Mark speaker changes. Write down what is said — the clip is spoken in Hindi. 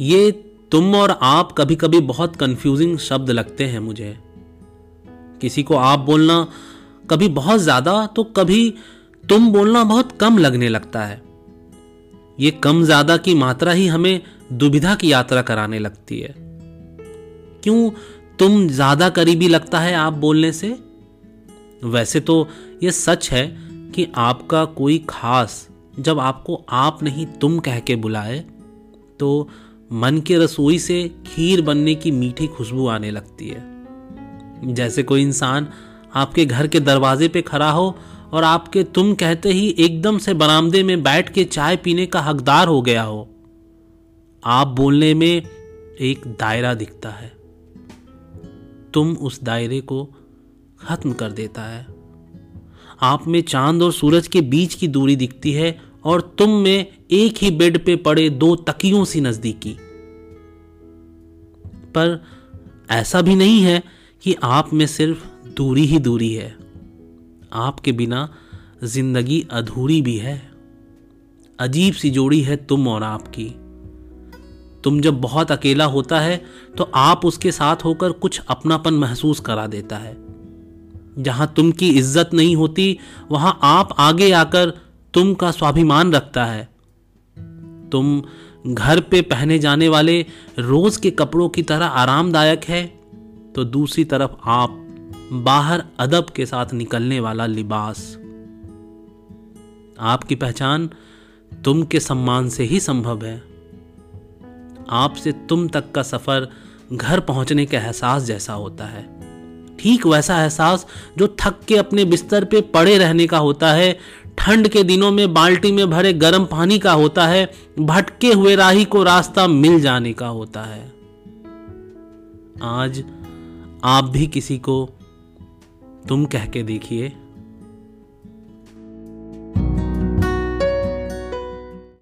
Speaker 1: ये तुम और आप कभी कभी बहुत कंफ्यूजिंग शब्द लगते हैं मुझे। किसी को आप बोलना कभी बहुत ज़्यादा तो कभी तुम बोलना बहुत कम लगने लगता है। ये कम ज़्यादा की मात्रा ही हमें दुविधा की यात्रा कराने लगती है। क्यों तुम ज़्यादा करीबी लगता है आप बोलने से? वैसे तो यह सच है कि आपका कोई खास, जब आपको आप नहीं तुम कह के बुलाए तो मन के रसोई से खीर बनने की मीठी खुशबू आने लगती है। जैसे कोई इंसान आपके घर के दरवाजे पे खड़ा हो और आपके तुम कहते ही एकदम से बरामदे में बैठ के चाय पीने का हकदार हो गया हो, आप बोलने में एक दायरा दिखता है। तुम उस दायरे को खत्म कर देता है। आप में चाँद और सूरज के बीच की दूरी दिखती है और तुम में एक ही बेड पे पड़े दो तकियों सी नजदीकी। पर ऐसा भी नहीं है कि आप में सिर्फ़ दूरी ही दूरी है। आपके बिना ज़िंदगी अधूरी भी है। अजीब सी जोड़ी है तुम और आपकी। तुम जब बहुत अकेला होता है तो आप उसके साथ होकर कुछ अपनापन महसूस करा देता है। जहाँ तुम की इज़्ज़त नहीं होती, वहाँ आप आगे आकर तुम का स्वाभिमान रखता है। तुम घर पे पहने जाने वाले रोज के कपड़ों की तरह आरामदायक है तो दूसरी तरफ़ आप बाहर अदब के साथ निकलने वाला लिबास। आपकी पहचान तुम के सम्मान से ही संभव है। आपसे तुम तक का सफ़र घर पहुँचने के एहसास जैसा होता है। ठीक वैसा एहसास जो थक के अपने बिस्तर पे पड़े रहने का होता है ठंड के दिनों में बाल्टी में भरे गर्म पानी का होता है, भटके हुए राही को रास्ता मिल जाने का होता है। आज आप भी किसी को तुम कह के देखिए।